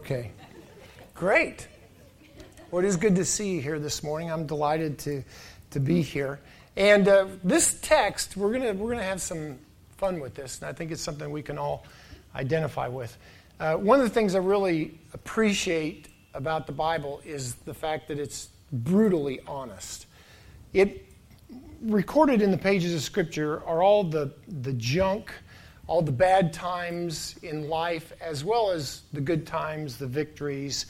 Okay, great. Well, it is good to see you here this morning. I'm delighted to, to be here. And uh, this text, we're going we're gonna have some fun with this, and I think it's something we can all identify with. Uh, one of the things I really appreciate about the Bible is the fact that it's brutally honest. It recorded in the pages of Scripture are all the, the junk, all the bad times in life, as well as the good times, the victories,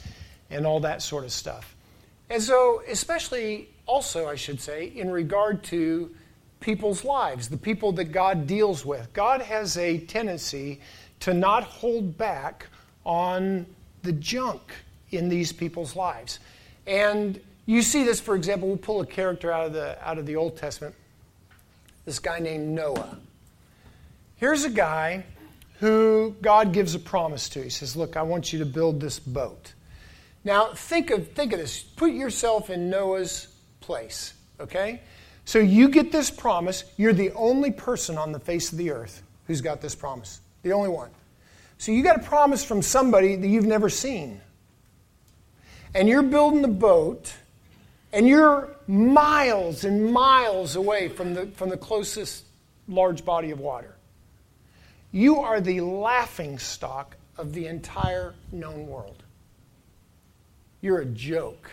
and all that sort of stuff. And so, especially also, I should say, in regard to people's lives, the people that God deals with, God has a tendency to not hold back on the junk in these people's lives. And you see this, for example, we'll pull a character out of the, out of the Old Testament, this guy named Noah. Here's a guy who God gives a promise to. He says, Look, I want you to build this boat. Now, think of, think of this. Put yourself in Noah's place, okay? So you get this promise. You're the only person on the face of the earth who's got this promise, the only one. So you got a promise from somebody that you've never seen. And you're building the boat, and you're miles and miles away from the, from the closest large body of water. You are the laughing stock of the entire known world. You're a joke.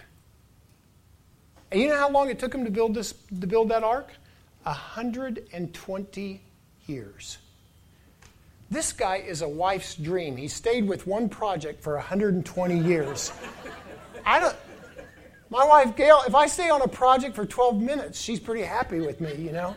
And you know how long it took him to build this to build that ark? 120 years. This guy is a wife's dream. He stayed with one project for 120 years. I don't my wife Gail, if I stay on a project for 12 minutes, she's pretty happy with me, you know.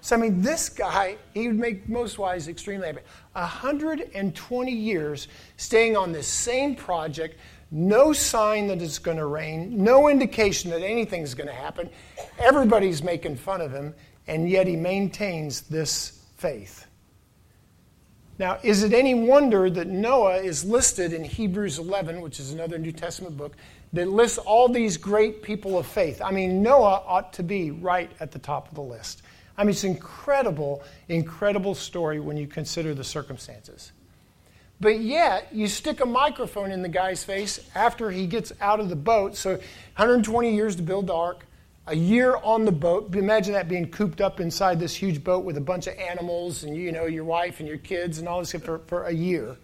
So I mean, this guy, he would make most wives extremely happy. 120 years staying on this same project, no sign that it's going to rain, no indication that anything's going to happen. Everybody's making fun of him, and yet he maintains this faith. Now, is it any wonder that Noah is listed in Hebrews 11, which is another New Testament book, that lists all these great people of faith? I mean, Noah ought to be right at the top of the list. I mean, it's an incredible, incredible story when you consider the circumstances. But yet, you stick a microphone in the guy's face after he gets out of the boat. So, 120 years to build the ark, a year on the boat. Imagine that being cooped up inside this huge boat with a bunch of animals and you know your wife and your kids and all this for, for a year.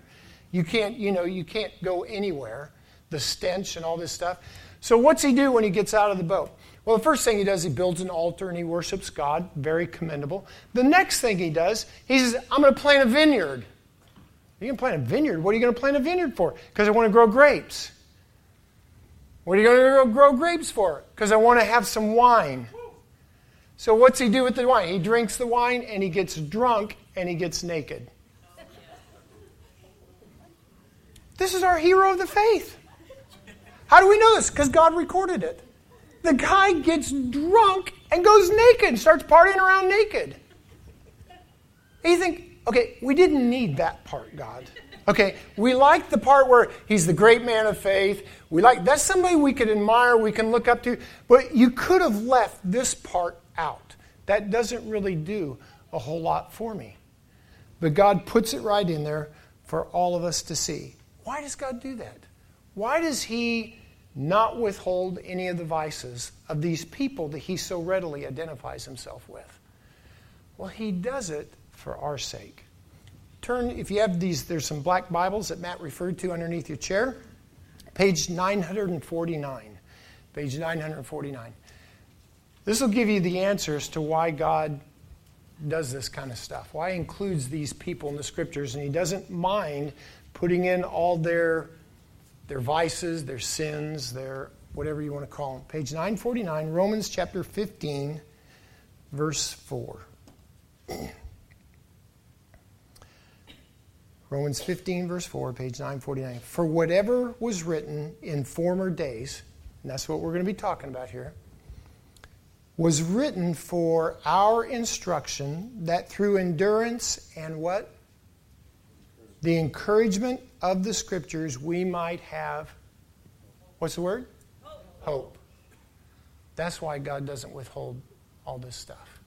You can't, you know, you can't go anywhere. The stench and all this stuff. So, what's he do when he gets out of the boat? Well, the first thing he does, he builds an altar and he worships God. Very commendable. The next thing he does, he says, I'm going to plant a vineyard. You can plant a vineyard. What are you going to plant a vineyard for? Because I want to grow grapes. What are you going to grow grapes for? Because I want to have some wine. So, what's he do with the wine? He drinks the wine and he gets drunk and he gets naked. This is our hero of the faith. How do we know this? Because God recorded it. The guy gets drunk and goes naked, starts partying around naked. And you think, Okay, we didn't need that part, God. Okay, we like the part where he's the great man of faith. We like that's somebody we could admire, we can look up to, but you could have left this part out. That doesn't really do a whole lot for me. But God puts it right in there for all of us to see. Why does God do that? Why does he not withhold any of the vices of these people that he so readily identifies himself with? Well, he does it for our sake. Turn, if you have these, there's some black Bibles that Matt referred to underneath your chair. Page 949. Page 949. This will give you the answers to why God does this kind of stuff, why includes these people in the scriptures, and he doesn't mind putting in all their, their vices, their sins, their whatever you want to call them. Page 949, Romans chapter 15, verse 4. Romans 15, verse 4, page 949. For whatever was written in former days, and that's what we're going to be talking about here, was written for our instruction, that through endurance and what? The encouragement of the scriptures, we might have, what's the word? Hope. Hope. That's why God doesn't withhold all this stuff.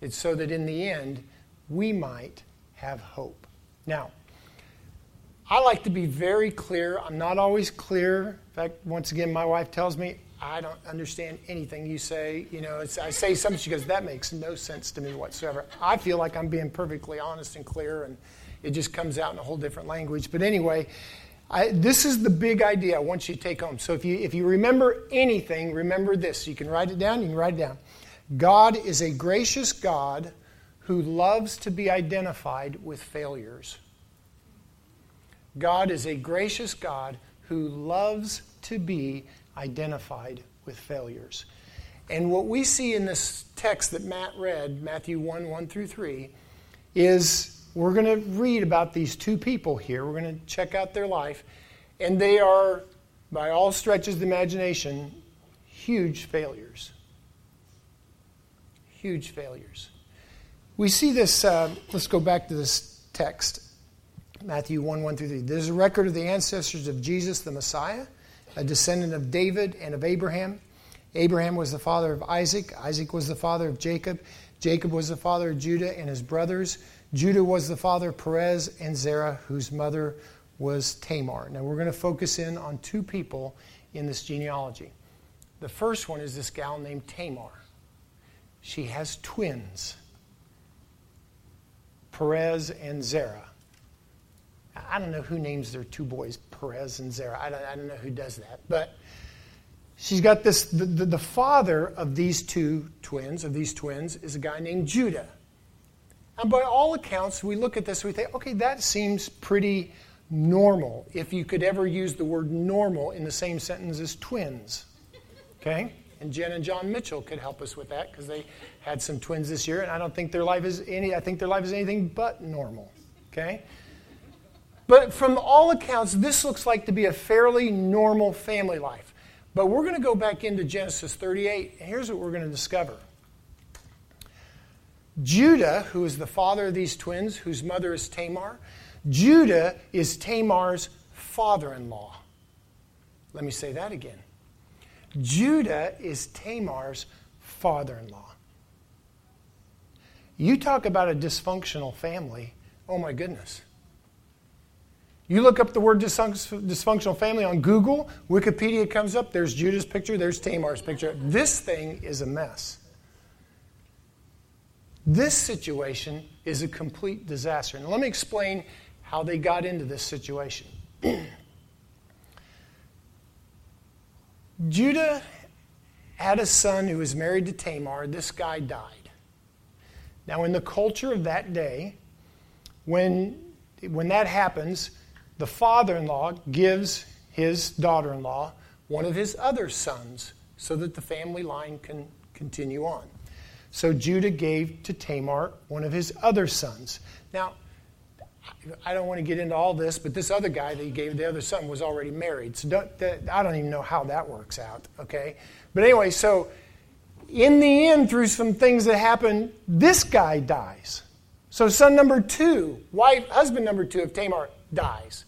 It's so that in the end, we might have hope. Now, I like to be very clear. I'm not always clear. In fact, once again, my wife tells me, I don't understand anything you say. You know, I say something, she goes, that makes no sense to me whatsoever. I feel like I'm being perfectly honest and clear, and it just comes out in a whole different language. But anyway, I, this is the big idea I want you to take home. So if you, if you remember anything, remember this. You can write it down, you can write it down. God is a gracious God who loves to be identified with failures. God is a gracious God who loves to be identified with failures. And what we see in this text that Matt read, Matthew 1 1 through 3, is we're going to read about these two people here. We're going to check out their life. And they are, by all stretches of the imagination, huge failures. Huge failures. We see this, uh, let's go back to this text Matthew 1 1 through 3. There's a record of the ancestors of Jesus the Messiah, a descendant of David and of Abraham. Abraham was the father of Isaac. Isaac was the father of Jacob. Jacob was the father of Judah and his brothers. Judah was the father of Perez and Zerah, whose mother was Tamar. Now we're going to focus in on two people in this genealogy. The first one is this gal named Tamar. She has twins, Perez and Zerah. I don't know who names their two boys Perez and Zerah. I don't, I don't know who does that. But she's got this the, the, the father of these two twins, of these twins, is a guy named Judah. And by all accounts, we look at this, we think, okay, that seems pretty normal, if you could ever use the word normal in the same sentence as twins. Okay? And Jen and John Mitchell could help us with that because they had some twins this year, and I don't think their life is any, I think their life is anything but normal. Okay? But from all accounts, this looks like to be a fairly normal family life. But we're going to go back into Genesis 38, and here's what we're going to discover. Judah, who is the father of these twins, whose mother is Tamar, Judah is Tamar's father in law. Let me say that again. Judah is Tamar's father in law. You talk about a dysfunctional family. Oh my goodness. You look up the word dysfunctional family on Google, Wikipedia comes up, there's Judah's picture, there's Tamar's picture. This thing is a mess. This situation is a complete disaster. And let me explain how they got into this situation. Judah had a son who was married to Tamar. This guy died. Now, in the culture of that day, when, when that happens, the father in law gives his daughter in law one of his other sons so that the family line can continue on. So Judah gave to Tamar one of his other sons. Now, I don't want to get into all this, but this other guy that he gave the other son was already married. So don't, that, I don't even know how that works out, okay? But anyway, so in the end, through some things that happen, this guy dies. So son number two, wife, husband number two of Tamar dies.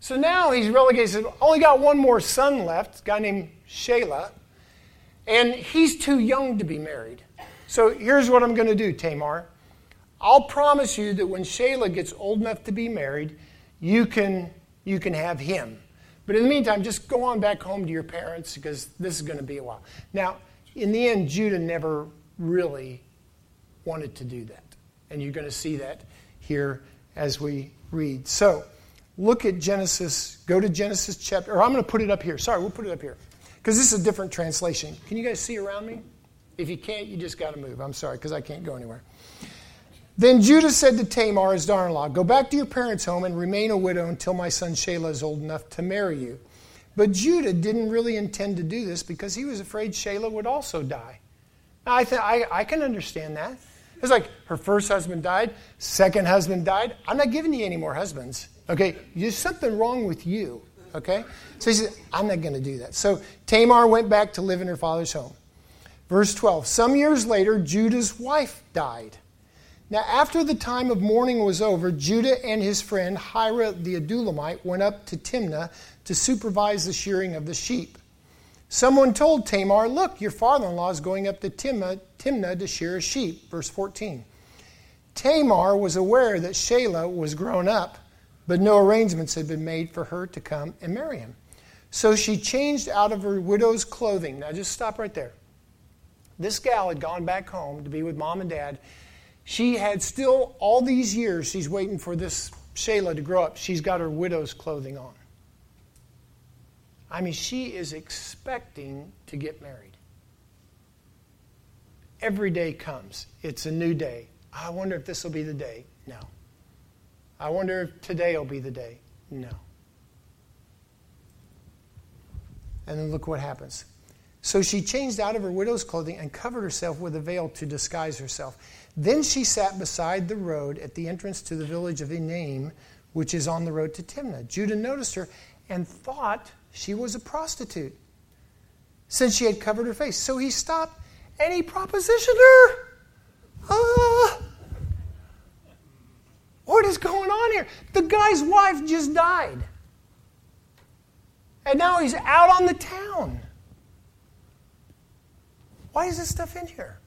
So now he's relegated. Only got one more son left, a guy named Shelah, and he's too young to be married. So here's what I'm going to do, Tamar. I'll promise you that when Shelah gets old enough to be married, you can, you can have him. But in the meantime, just go on back home to your parents because this is going to be a while. Now, in the end, Judah never really wanted to do that. And you're going to see that here as we read. So, look at Genesis, go to Genesis chapter, or I'm going to put it up here. Sorry, we'll put it up here. Because this is a different translation. Can you guys see around me? If you can't, you just got to move. I'm sorry, because I can't go anywhere. Then Judah said to Tamar, his daughter in law, Go back to your parents' home and remain a widow until my son Shelah is old enough to marry you. But Judah didn't really intend to do this because he was afraid Shelah would also die. Now, I, th- I, I can understand that. It's like her first husband died, second husband died. I'm not giving you any more husbands. Okay, there's something wrong with you. Okay? So he said, I'm not going to do that. So Tamar went back to live in her father's home. Verse 12 Some years later, Judah's wife died. Now, after the time of mourning was over, Judah and his friend Hira the Adullamite went up to Timnah to supervise the shearing of the sheep. Someone told Tamar, Look, your father in law is going up to Timnah, Timnah to shear a sheep. Verse 14. Tamar was aware that Shelah was grown up but no arrangements had been made for her to come and marry him. So she changed out of her widow's clothing. Now, just stop right there. This gal had gone back home to be with mom and dad. She had still, all these years, she's waiting for this Shelah to grow up. She's got her widow's clothing on. I mean, she is expecting to get married. Every day comes, it's a new day. I wonder if this will be the day. No. I wonder if today will be the day. No. And then look what happens. So she changed out of her widow's clothing and covered herself with a veil to disguise herself. Then she sat beside the road at the entrance to the village of Enaim, which is on the road to Timnah. Judah noticed her and thought she was a prostitute, since she had covered her face. So he stopped and he propositioned her. Ah. What is going on here? The guy's wife just died. And now he's out on the town. Why is this stuff in here?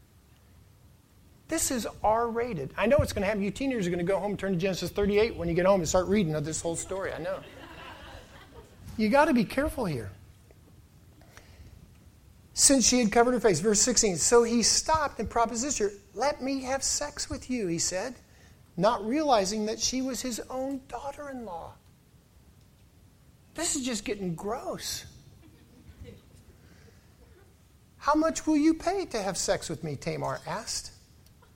This is R rated. I know it's going to happen. You teenagers are going to go home and turn to Genesis 38 when you get home and start reading this whole story. I know. You got to be careful here. Since she had covered her face. Verse 16. So he stopped and proposed her. Let me have sex with you, he said, not realizing that she was his own daughter in law. This is just getting gross. How much will you pay to have sex with me? Tamar asked.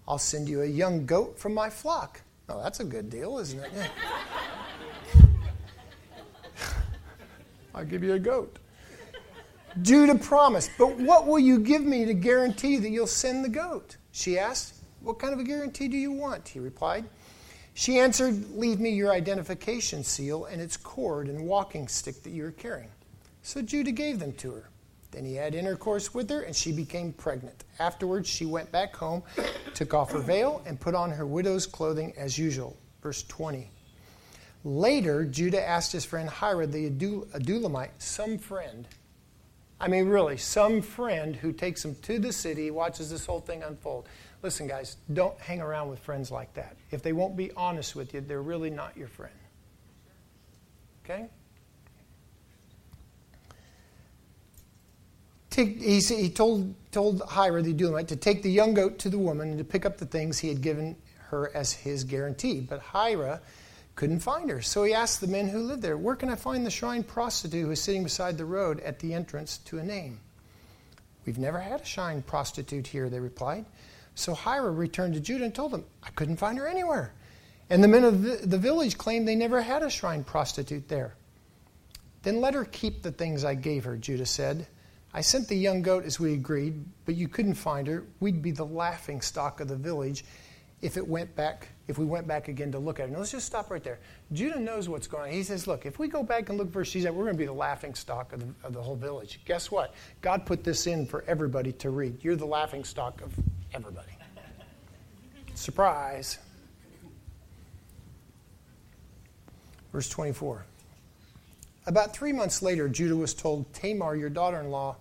I'll send you a young goat from my flock. Oh, that's a good deal, isn't it? Yeah. I'll give you a goat. Judah promised, but what will you give me to guarantee that you'll send the goat? She asked. What kind of a guarantee do you want? He replied. She answered, Leave me your identification seal and its cord and walking stick that you are carrying. So Judah gave them to her. Then he had intercourse with her, and she became pregnant. Afterwards, she went back home, took off her veil, and put on her widow's clothing as usual. Verse 20. Later, Judah asked his friend Hira the Adullamite, some friend, I mean, really, some friend who takes him to the city, watches this whole thing unfold. Listen, guys, don't hang around with friends like that. If they won't be honest with you, they're really not your friend. Okay? Take, he, he told, told Hira the Adullamite to take the young goat to the woman and to pick up the things he had given her as his guarantee. But Hira couldn't find her. So he asked the men who lived there, Where can I find the shrine prostitute who is sitting beside the road at the entrance to Enaim? We've never had a shrine prostitute here, they replied. So Hira returned to Judah and told them, I couldn't find her anywhere. And the men of the, the village claimed they never had a shrine prostitute there. Then let her keep the things I gave her, Judah said. I sent the young goat as we agreed, but you couldn't find her. We'd be the laughing stock of the village if it went back if we went back again to look at it. Now let's just stop right there. Judah knows what's going on. He says, Look, if we go back and look where she's at, we're going to be the laughing stock of the, of the whole village. Guess what? God put this in for everybody to read. You're the laughing stock of everybody. Surprise. Verse 24. About three months later, Judah was told, Tamar, your daughter in law,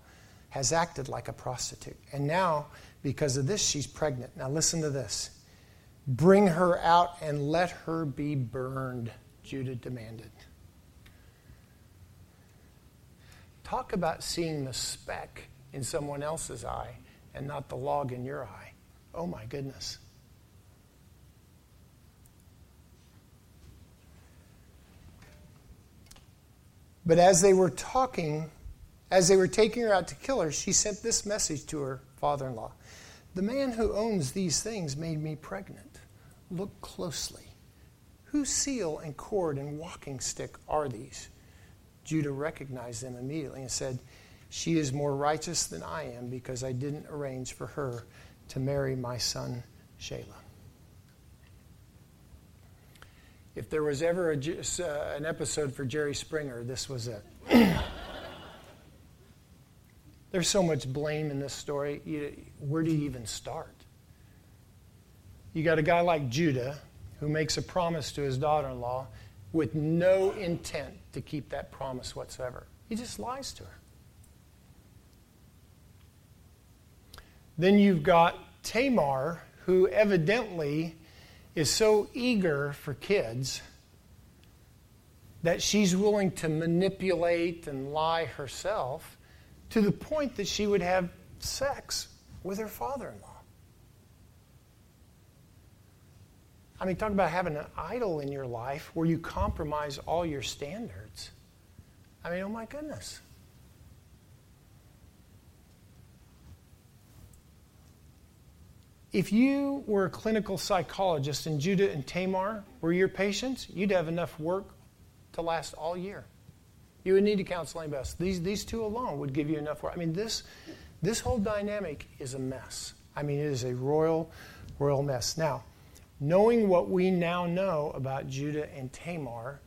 has acted like a prostitute. And now, because of this, she's pregnant. Now, listen to this. Bring her out and let her be burned, Judah demanded. Talk about seeing the speck in someone else's eye and not the log in your eye. Oh my goodness. But as they were talking, as they were taking her out to kill her, she sent this message to her father in law The man who owns these things made me pregnant. Look closely. Whose seal and cord and walking stick are these? Judah recognized them immediately and said, She is more righteous than I am because I didn't arrange for her to marry my son Shelah. If there was ever a, uh, an episode for Jerry Springer, this was it. There's so much blame in this story. Where do you even start? You got a guy like Judah who makes a promise to his daughter in law with no intent to keep that promise whatsoever. He just lies to her. Then you've got Tamar, who evidently is so eager for kids that she's willing to manipulate and lie herself to the point that she would have sex with her father in law. I mean, talk about having an idol in your life where you compromise all your standards. I mean, oh my goodness. If you were a clinical psychologist and Judah and Tamar were your patients, you'd have enough work to last all year. You would need to counsel anybody else. These, these two alone would give you enough work. I mean, this, this whole dynamic is a mess. I mean, it is a royal, royal mess. Now, knowing what we now know about Judah and Tamar,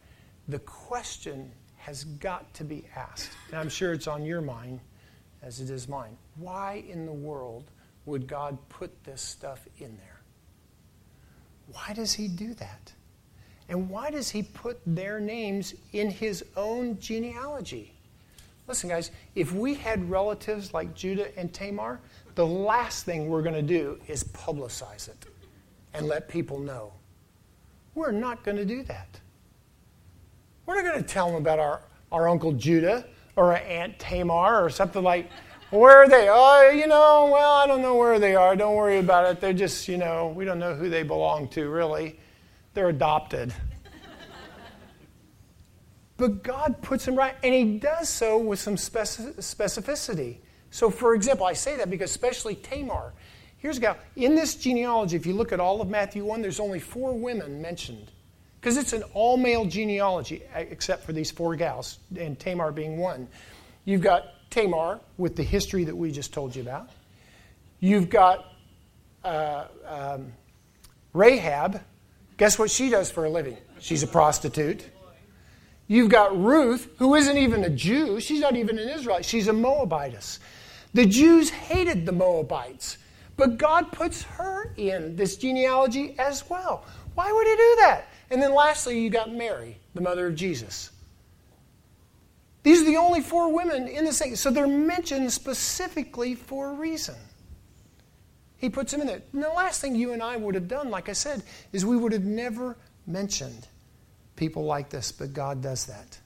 the question has got to be asked. And I'm sure it's on your mind as it is mine. Why in the world would God put this stuff in there? Why does He do that? And why does He put their names in His own genealogy? Listen, guys, if we had relatives like Judah and Tamar, the last thing we're going to do is publicize it and let people know. We're not going to do that. We're not going to tell them about our, our Uncle Judah or our Aunt Tamar or something like where are they? Oh, you know, well, I don't know where they are. Don't worry about it. They're just, you know, we don't know who they belong to, really. They're adopted. but God puts them right, and He does so with some specificity. So, for example, I say that because, especially Tamar, here's a gal. In this genealogy, if you look at all of Matthew 1, there's only four women mentioned. Because it's an all male genealogy, except for these four gals, and Tamar being one. You've got Tamar with the history that we just told you about. You've got uh, um, Rahab. Guess what she does for a living? She's a prostitute. You've got Ruth, who isn't even a Jew. She's not even an Israelite. She's a Moabitess. The Jews hated the Moabites, but God puts her in this genealogy as well. Why would He do that? And then lastly, you got Mary, the mother of Jesus. These are the only four women in the same. So they're mentioned specifically for a reason. He puts him in there. And the last thing you and I would have done, like I said, is we would have never mentioned people like this, but God does that.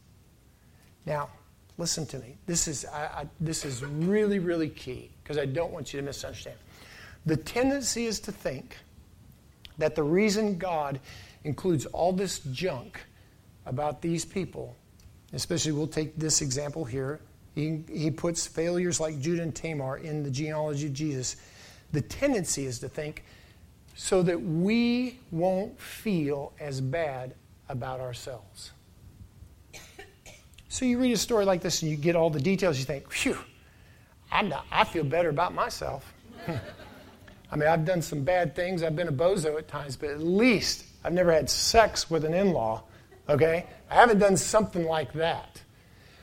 Now, listen to me. This is, I, I, this is really, really key because I don't want you to misunderstand. The tendency is to think that the reason God includes all this junk about these people especially we'll take this example here. He, he puts failures like Judah and Tamar in the genealogy of Jesus. The tendency is to think so that we won't feel as bad about ourselves. So you read a story like this and you get all the details, you think, phew, not, i feel better about myself. I mean, I've done some bad things. I've been a bozo at times, but at least I've never had sex with an in law. Okay? I haven't done something like that.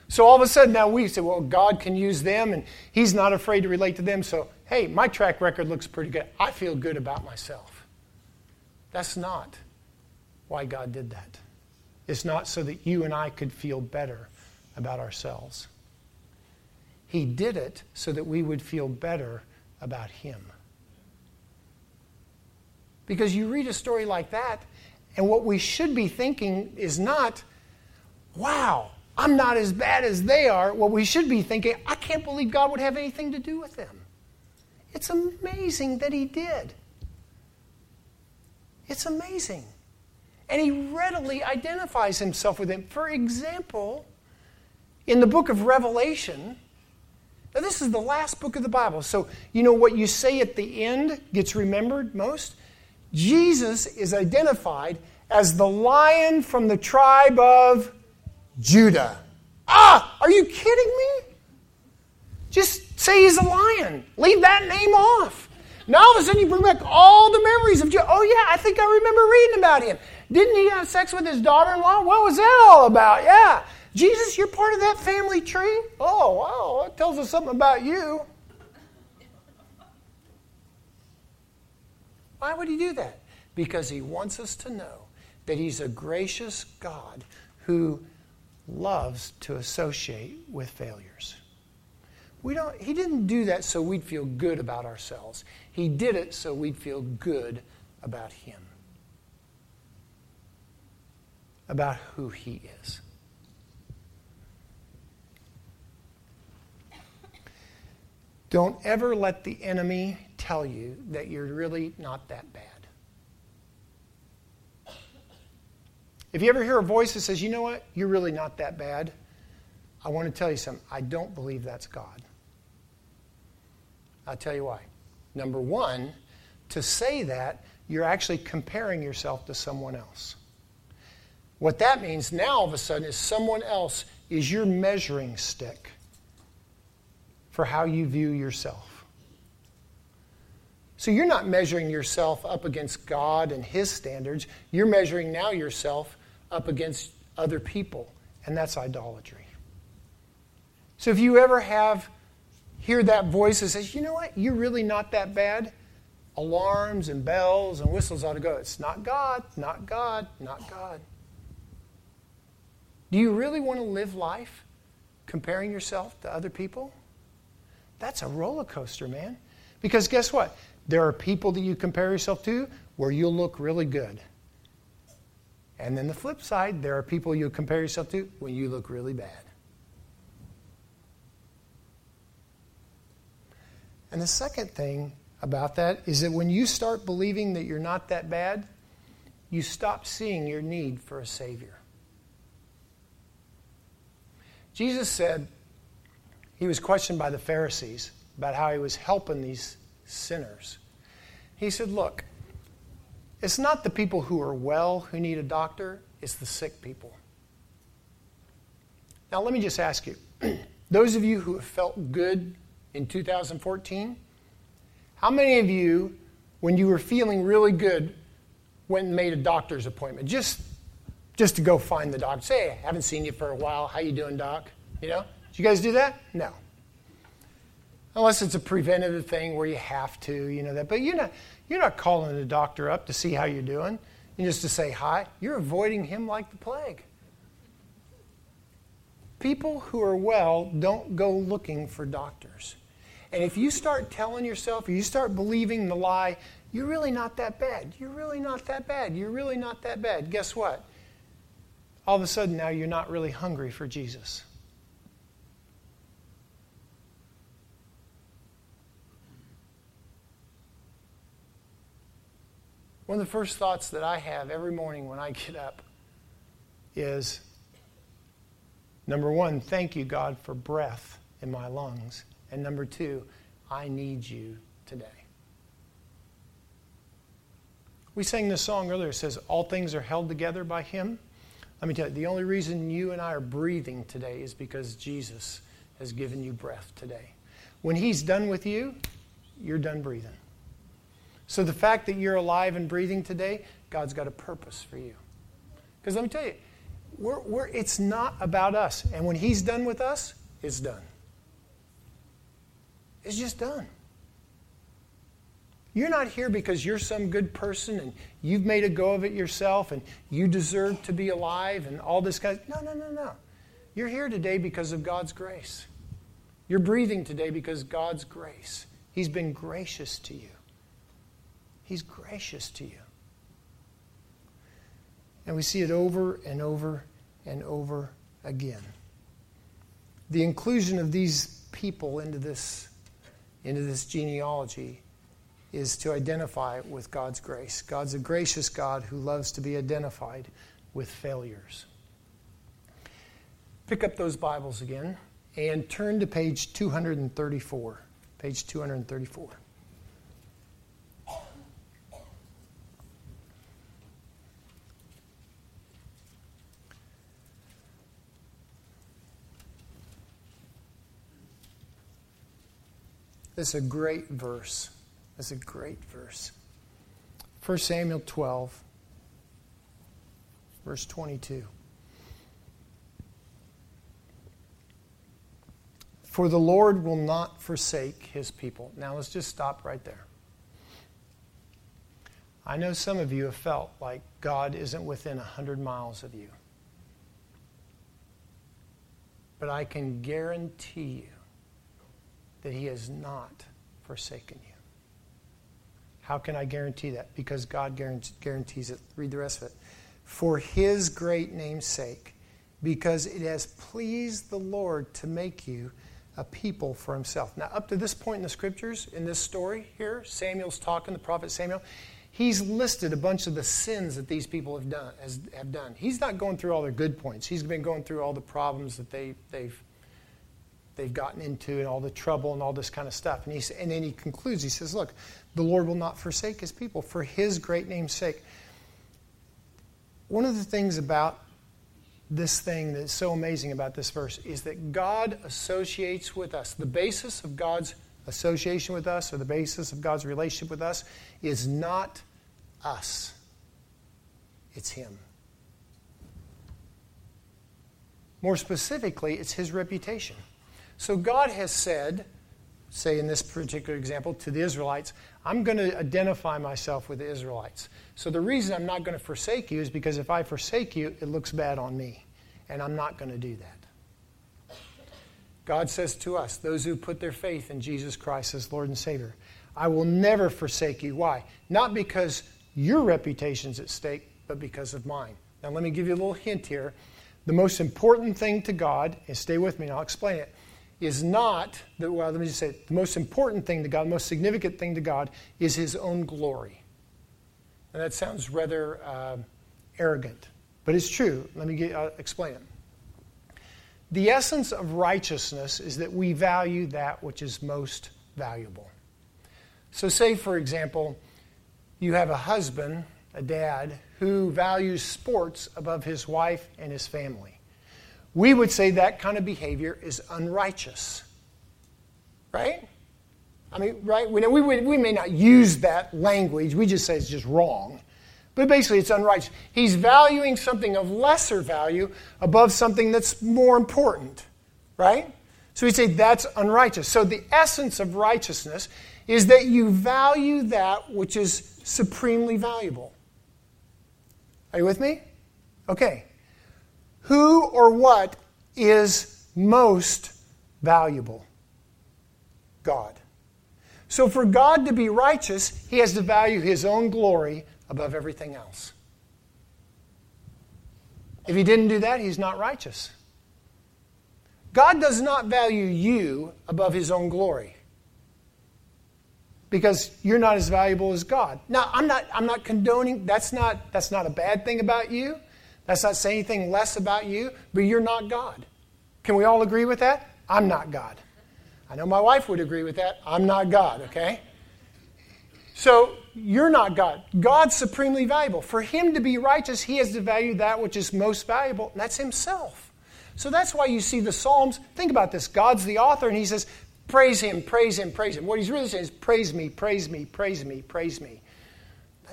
So all of a sudden now we say, well, God can use them and He's not afraid to relate to them. So, hey, my track record looks pretty good. I feel good about myself. That's not why God did that. It's not so that you and I could feel better about ourselves. He did it so that we would feel better about Him. Because you read a story like that, and what we should be thinking is not, wow, I'm not as bad as they are. What we should be thinking, I can't believe God would have anything to do with them. It's amazing that He did. It's amazing. And He readily identifies Himself with him. For example, in the book of Revelation, now this is the last book of the Bible. So, you know what you say at the end gets remembered most? Jesus is identified as the lion from the tribe of Judah. Ah, are you kidding me? Just say he's a lion. Leave that name off. Now all of a sudden you bring back all the memories of Judah. Oh, yeah, I think I remember reading about him. Didn't he have sex with his daughter in law? What was that all about? Yeah. Jesus, you're part of that family tree? Oh, wow, that tells us something about you. Why would he do that? Because he wants us to know that he's a gracious God who loves to associate with failures. We don't, he didn't do that so we'd feel good about ourselves. He did it so we'd feel good about him, about who he is. Don't ever let the enemy tell you that you're really not that bad. If you ever hear a voice that says, you know what, you're really not that bad, I want to tell you something. I don't believe that's God. I'll tell you why. Number one, to say that, you're actually comparing yourself to someone else. What that means now, all of a sudden, is someone else is your measuring stick for how you view yourself. So you're not measuring yourself up against God and His standards. You're measuring now yourself up against other people, and that's idolatry. So if you ever have hear that voice that says, "You know what? You're really not that bad." Alarms and bells and whistles ought to go. It's not God, not God, not God. Do you really want to live life comparing yourself to other people? That's a roller coaster, man. Because guess what? There are people that you compare yourself to where you'll look really good. And then the flip side, there are people you compare yourself to when you look really bad. And the second thing about that is that when you start believing that you're not that bad, you stop seeing your need for a Savior. Jesus said, he was questioned by the Pharisees about how he was helping these sinners. He said, Look, it's not the people who are well who need a doctor, it's the sick people. Now, let me just ask you those of you who have felt good in 2014, how many of you, when you were feeling really good, went and made a doctor's appointment just, just to go find the doctor? Say, hey, I haven't seen you for a while. How you doing, doc? You know? Did you guys do that? No. Unless it's a preventative thing where you have to, you know that. But you're not, you're not calling the doctor up to see how you're doing and just to say hi. You're avoiding him like the plague. People who are well don't go looking for doctors. And if you start telling yourself, or you start believing the lie, you're really not that bad. You're really not that bad. You're really not that bad. Guess what? All of a sudden, now you're not really hungry for Jesus. One of the first thoughts that I have every morning when I get up is number one, thank you, God, for breath in my lungs. And number two, I need you today. We sang this song earlier. It says, All things are held together by Him. Let me tell you, the only reason you and I are breathing today is because Jesus has given you breath today. When He's done with you, you're done breathing. So the fact that you're alive and breathing today, God's got a purpose for you. Because let me tell you, we're, we're, it's not about us. And when He's done with us, it's done. It's just done. You're not here because you're some good person and you've made a go of it yourself and you deserve to be alive and all this kind of no no no no. You're here today because of God's grace. You're breathing today because God's grace. He's been gracious to you. He's gracious to you. And we see it over and over and over again. The inclusion of these people into this, into this genealogy is to identify with God's grace. God's a gracious God who loves to be identified with failures. Pick up those Bibles again and turn to page 234. Page 234. This is a great verse. This is a great verse. 1 Samuel 12, verse 22. For the Lord will not forsake his people. Now let's just stop right there. I know some of you have felt like God isn't within 100 miles of you. But I can guarantee you that He has not forsaken you. How can I guarantee that? Because God guarantees it. Read the rest of it. For His great name's sake, because it has pleased the Lord to make you a people for himself. Now, up to this point in the scriptures, in this story here, Samuel's talking, the prophet Samuel, he's listed a bunch of the sins that these people have done. Has, have done. He's not going through all their good points. He's been going through all the problems that they, they've, they've gotten into and all the trouble and all this kind of stuff. And, he, and then he concludes, he says, Look, the Lord will not forsake his people for his great name's sake. One of the things about this thing that's so amazing about this verse is that God associates with us. The basis of God's association with us, or the basis of God's relationship with us, is not us, it's Him. More specifically, it's His reputation. So God has said, say in this particular example, to the Israelites, I'm going to identify myself with the Israelites. So the reason I'm not going to forsake you is because if I forsake you, it looks bad on me. And I'm not going to do that. God says to us, those who put their faith in Jesus Christ as Lord and Savior, I will never forsake you. Why? Not because your reputation's at stake, but because of mine. Now, let me give you a little hint here. The most important thing to God, and stay with me and I'll explain it, is not, the, well, let me just say it, the most important thing to God, the most significant thing to God is His own glory. And that sounds rather uh, arrogant, but it's true. Let me get, uh, explain it. The essence of righteousness is that we value that which is most valuable. So, say, for example, you have a husband, a dad, who values sports above his wife and his family. We would say that kind of behavior is unrighteous. Right? I mean, right? We, we, we may not use that language, we just say it's just wrong. But basically, it's unrighteous. He's valuing something of lesser value above something that's more important, right? So we say that's unrighteous. So the essence of righteousness is that you value that which is supremely valuable. Are you with me? Okay. Who or what is most valuable? God. So, for God to be righteous, he has to value his own glory above everything else. If he didn't do that, he's not righteous. God does not value you above his own glory because you're not as valuable as God. Now, I'm not, I'm not condoning, that's not, that's not a bad thing about you. That's not saying anything less about you, but you're not God. Can we all agree with that? I'm not God. I know my wife would agree with that. I'm not God, okay? So you're not God. God's supremely valuable. For him to be righteous, he has to value that which is most valuable, and that's himself. So that's why you see the Psalms. Think about this God's the author, and he says, Praise him, praise him, praise him. What he's really saying is, Praise me, praise me, praise me, praise me.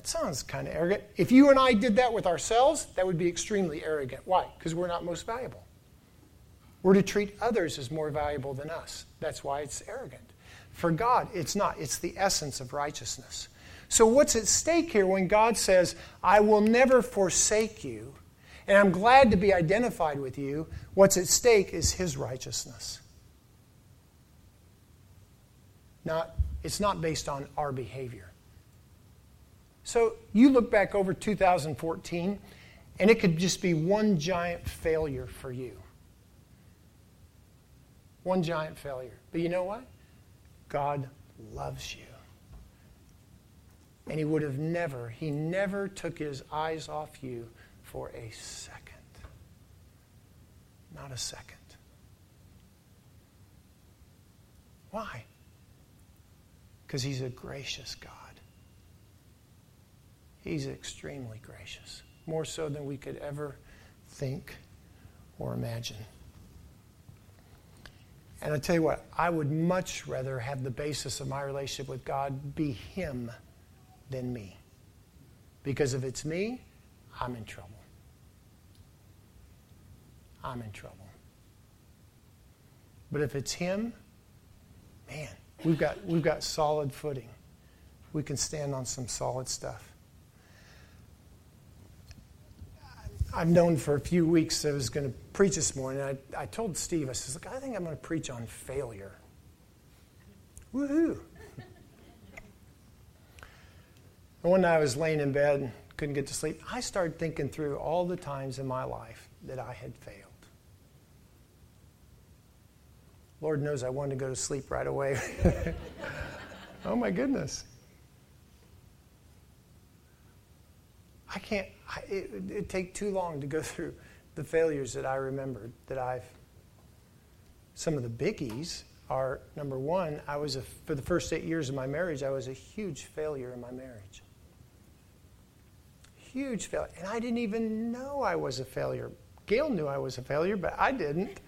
Sounds kind of arrogant. If you and I did that with ourselves, that would be extremely arrogant. Why? Because we're not most valuable. We're to treat others as more valuable than us. That's why it's arrogant. For God, it's not. It's the essence of righteousness. So, what's at stake here when God says, I will never forsake you, and I'm glad to be identified with you? What's at stake is His righteousness. Not, it's not based on our behavior. So, you look back over 2014, and it could just be one giant failure for you. One giant failure. But you know what? God loves you. And he would have never, he never took his eyes off you for a second. Not a second. Why? Because he's a gracious God. He's extremely gracious, more so than we could ever think or imagine. And I tell you what, I would much rather have the basis of my relationship with God be Him than me. Because if it's me, I'm in trouble. I'm in trouble. But if it's Him, man, we've got, we've got solid footing. We can stand on some solid stuff. I've known for a few weeks I was going to preach this morning. I, I told Steve, I said, Look, I think I'm going to preach on failure. Woohoo! And one night I was laying in bed, and couldn't get to sleep. I started thinking through all the times in my life that I had failed. Lord knows I wanted to go to sleep right away. oh my goodness. I can't, I, it, it'd take too long to go through the failures that I remembered that I've. Some of the biggies are number one, I was a, for the first eight years of my marriage, I was a huge failure in my marriage. Huge failure. And I didn't even know I was a failure. Gail knew I was a failure, but I didn't.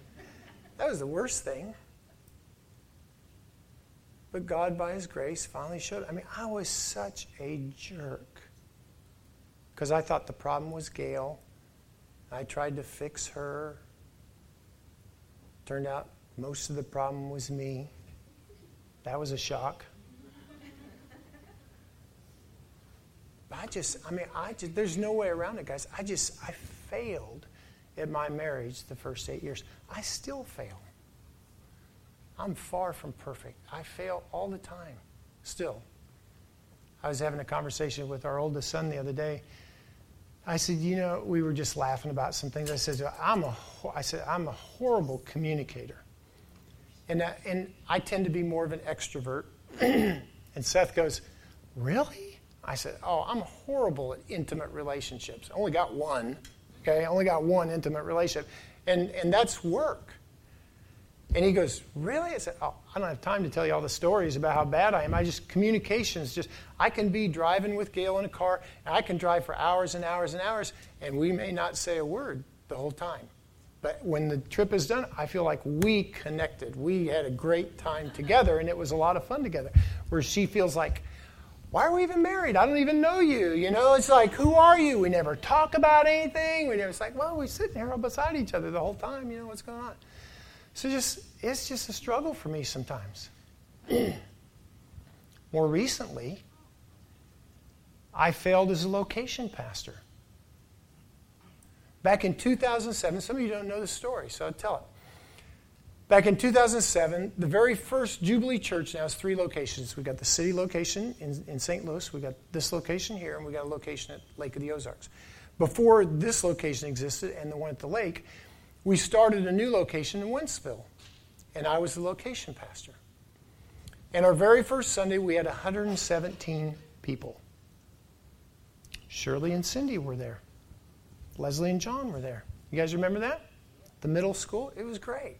That was the worst thing. But God, by His grace, finally showed. I mean, I was such a jerk because I thought the problem was Gail. I tried to fix her. Turned out most of the problem was me. That was a shock. I just, I mean, I just, there's no way around it, guys. I just, I failed at my marriage the first eight years. I still fail. I'm far from perfect. I fail all the time, still. I was having a conversation with our oldest son the other day. I said, you know, we were just laughing about some things. I said, I'm a, I said, I'm a horrible communicator. And, uh, and I tend to be more of an extrovert. and Seth goes, really? I said, oh, I'm horrible at intimate relationships. I only got one, okay? I only got one intimate relationship. And, and that's work. And he goes, Really? I said, Oh, I don't have time to tell you all the stories about how bad I am. I just, communications, just, I can be driving with Gail in a car, and I can drive for hours and hours and hours, and we may not say a word the whole time. But when the trip is done, I feel like we connected. We had a great time together, and it was a lot of fun together. Where she feels like, why are we even married? I don't even know you. You know, it's like, who are you? We never talk about anything. We never, it's like, well, we're sitting here all beside each other the whole time. You know, what's going on? So just it's just a struggle for me sometimes. More recently, I failed as a location pastor. Back in 2007, some of you don't know the story, so I'll tell it. Back in 2007, the very first Jubilee Church now has three locations. We've got the city location in, in St. Louis, we've got this location here, and we've got a location at Lake of the Ozarks. Before this location existed and the one at the lake, we started a new location in Wentzville, and I was the location pastor. And our very first Sunday, we had 117 people. Shirley and Cindy were there. Leslie and John were there. You guys remember that? The middle school? It was great.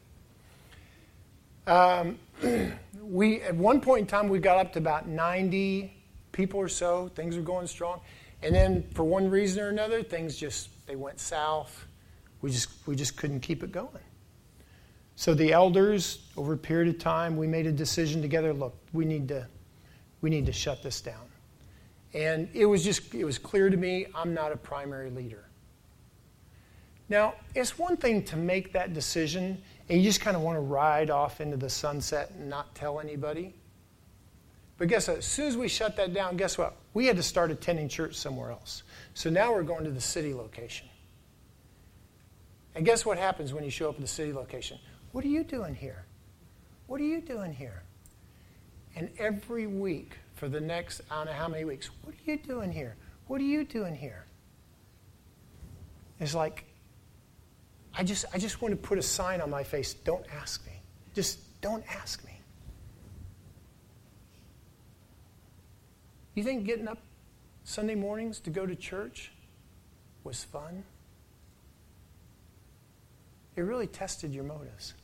Um, we at one point in time we got up to about 90 people or so. Things were going strong, and then for one reason or another, things just they went south. We just, we just couldn't keep it going. So the elders, over a period of time, we made a decision together look, we need to, we need to shut this down. And it was just, it was clear to me I'm not a primary leader. Now, it's one thing to make that decision and you just kind of want to ride off into the sunset and not tell anybody. But guess what? As soon as we shut that down, guess what? We had to start attending church somewhere else. So now we're going to the city location. And guess what happens when you show up at the city location? What are you doing here? What are you doing here? And every week for the next, I don't know how many weeks, what are you doing here? What are you doing here? It's like, I just, I just want to put a sign on my face don't ask me. Just don't ask me. You think getting up Sunday mornings to go to church was fun? It really tested your motives.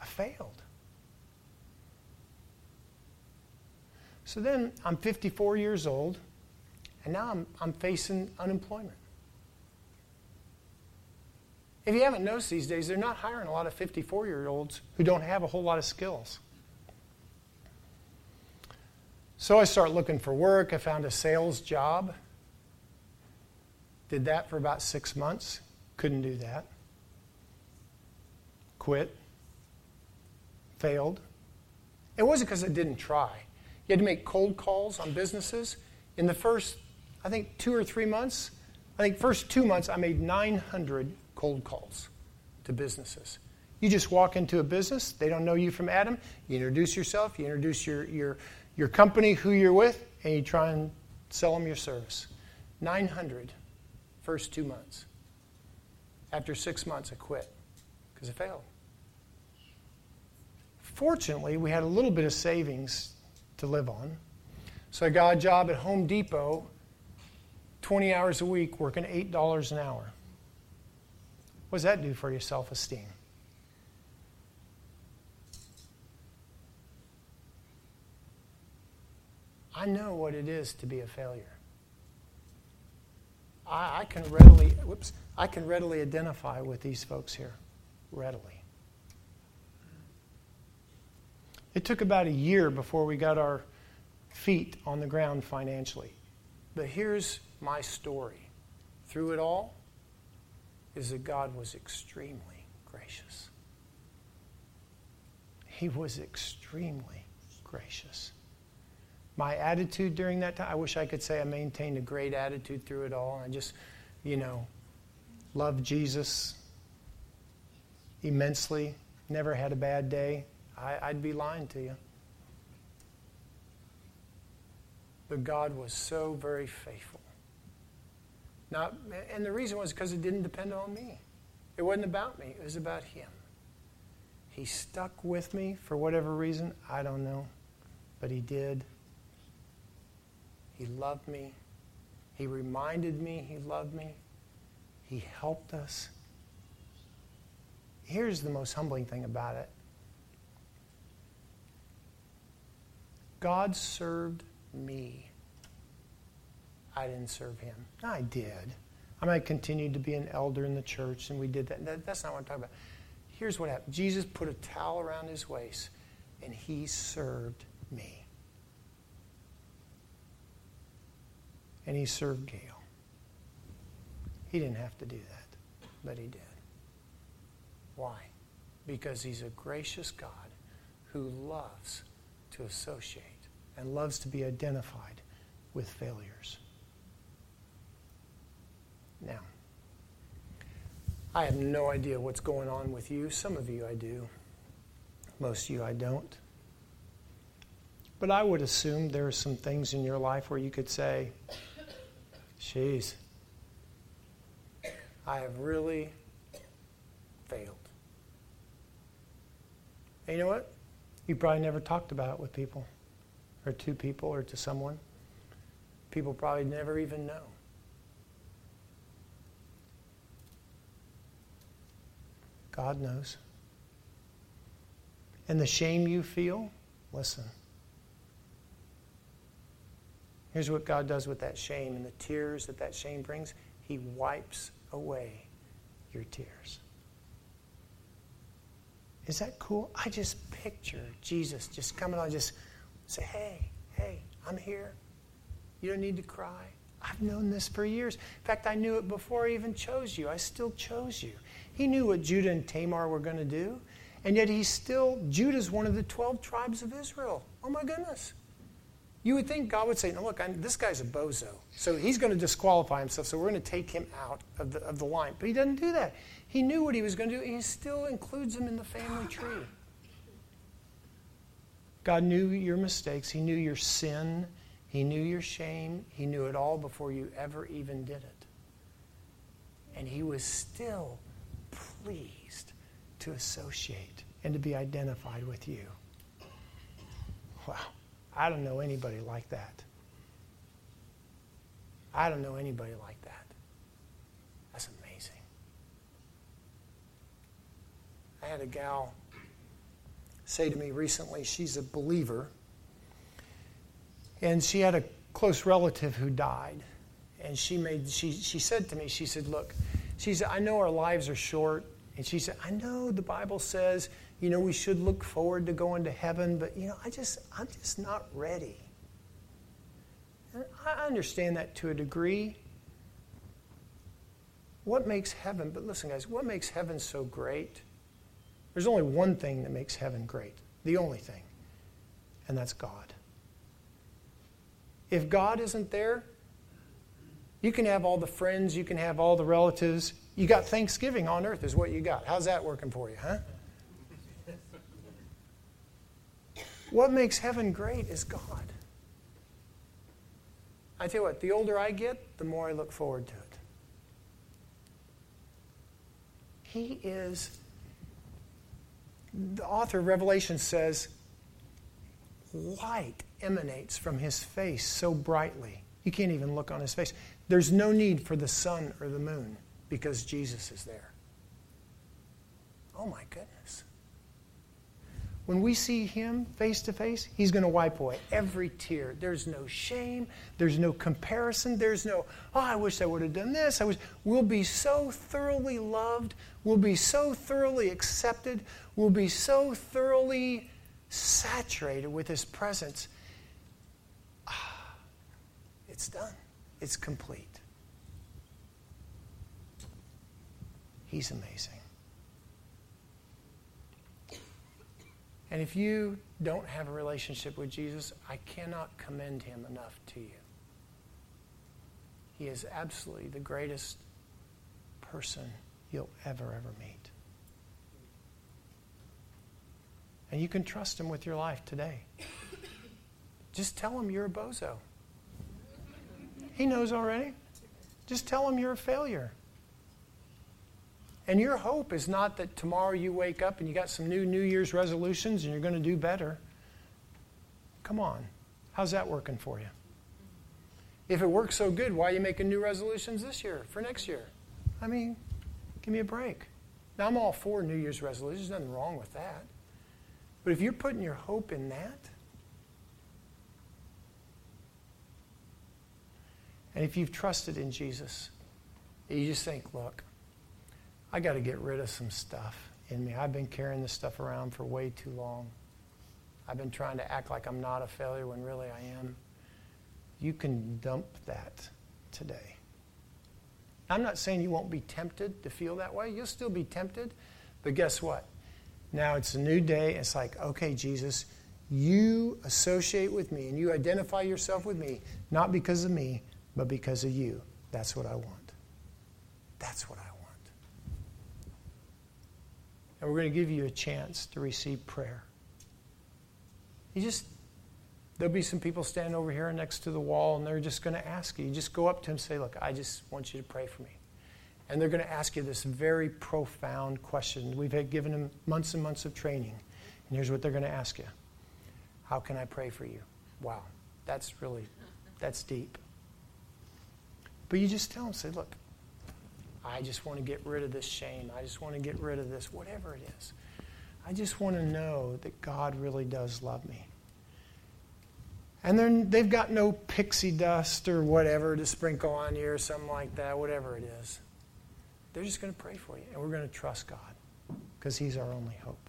I failed. So then I'm 54 years old, and now I'm, I'm facing unemployment. If you haven't noticed these days, they're not hiring a lot of 54 year olds who don't have a whole lot of skills. So I start looking for work. I found a sales job. Did that for about six months. Couldn't do that quit, failed. It wasn't because I didn't try. You had to make cold calls on businesses. In the first, I think, two or three months, I think first two months, I made 900 cold calls to businesses. You just walk into a business, they don't know you from Adam. You introduce yourself, you introduce your, your, your company, who you're with, and you try and sell them your service. 900 first two months. After six months, I quit because I failed. fortunately, we had a little bit of savings to live on. So I got a job at Home Depot, 20 hours a week, working $8 an hour. What does that do for your self esteem? I know what it is to be a failure. I, I, can readily, whoops, I can readily identify with these folks here, readily. It took about a year before we got our feet on the ground financially. But here's my story. Through it all, is that God was extremely gracious. He was extremely gracious. My attitude during that time, I wish I could say I maintained a great attitude through it all. I just, you know, loved Jesus immensely, never had a bad day. I, would be lying to you. But God was so very faithful. Not, and the reason was because it didn't depend on me. It wasn't about me, it was about Him. He stuck with me for whatever reason. I don't know. But He did. He loved me. He reminded me He loved me. He helped us. Here's the most humbling thing about it God served me. I didn't serve him. I did. I might continue to be an elder in the church, and we did that. that. That's not what I'm talking about. Here's what happened Jesus put a towel around his waist, and he served me. And he served Gail. He didn't have to do that, but he did. Why? Because he's a gracious God who loves to associate and loves to be identified with failures. Now, I have no idea what's going on with you. Some of you I do, most of you I don't. But I would assume there are some things in your life where you could say, Jeez, I have really failed. And you know what? You probably never talked about it with people, or to people, or to someone. People probably never even know. God knows. And the shame you feel, listen. Here's what God does with that shame and the tears that that shame brings He wipes away your tears. Is that cool? I just picture Jesus just coming on, just say, hey, hey, I'm here. You don't need to cry. I've known this for years. In fact, I knew it before I even chose you. I still chose you. He knew what Judah and Tamar were going to do, and yet he's still, Judah's one of the 12 tribes of Israel. Oh my goodness. You would think God would say, no, look, I'm, this guy's a bozo. So he's going to disqualify himself, so we're going to take him out of the, of the line. But he doesn't do that. He knew what he was going to do, he still includes him in the family tree. God knew your mistakes, He knew your sin, He knew your shame, He knew it all before you ever even did it. And He was still pleased to associate and to be identified with you. Wow. I don't know anybody like that. I don't know anybody like that. That's amazing. I had a gal say to me recently, she's a believer, and she had a close relative who died. And she made she she said to me, she said, Look, she said, I know our lives are short. And she said, I know the Bible says you know, we should look forward to going to heaven, but, you know, I just, I'm just not ready. And I understand that to a degree. What makes heaven, but listen, guys, what makes heaven so great? There's only one thing that makes heaven great, the only thing, and that's God. If God isn't there, you can have all the friends, you can have all the relatives. You got Thanksgiving on earth, is what you got. How's that working for you, huh? What makes heaven great is God. I tell you what, the older I get, the more I look forward to it. He is the author of Revelation says, light emanates from his face so brightly. You can't even look on his face. There's no need for the sun or the moon because Jesus is there. Oh my goodness. When we see him face to face, he's going to wipe away every tear. There's no shame. There's no comparison. There's no, oh, I wish I would have done this. I wish. We'll be so thoroughly loved. We'll be so thoroughly accepted. We'll be so thoroughly saturated with his presence. Ah, it's done, it's complete. He's amazing. And if you don't have a relationship with Jesus, I cannot commend him enough to you. He is absolutely the greatest person you'll ever, ever meet. And you can trust him with your life today. Just tell him you're a bozo. He knows already. Just tell him you're a failure. And your hope is not that tomorrow you wake up and you got some new New Year's resolutions and you're going to do better. Come on. How's that working for you? If it works so good, why are you making new resolutions this year for next year? I mean, give me a break. Now, I'm all for New Year's resolutions. There's nothing wrong with that. But if you're putting your hope in that, and if you've trusted in Jesus, you just think, look, I got to get rid of some stuff in me. I've been carrying this stuff around for way too long. I've been trying to act like I'm not a failure when really I am. You can dump that today. I'm not saying you won't be tempted to feel that way. You'll still be tempted. But guess what? Now it's a new day. It's like, okay, Jesus, you associate with me and you identify yourself with me, not because of me, but because of you. That's what I want. That's what I want and we're going to give you a chance to receive prayer. You just, there'll be some people standing over here next to the wall, and they're just going to ask you. You just go up to them and say, Look, I just want you to pray for me. And they're going to ask you this very profound question. We've had given them months and months of training. And here's what they're going to ask you How can I pray for you? Wow, that's really, that's deep. But you just tell them, say, Look, I just want to get rid of this shame. I just want to get rid of this, whatever it is. I just want to know that God really does love me. And they've got no pixie dust or whatever to sprinkle on you or something like that, whatever it is. They're just going to pray for you, and we're going to trust God because He's our only hope.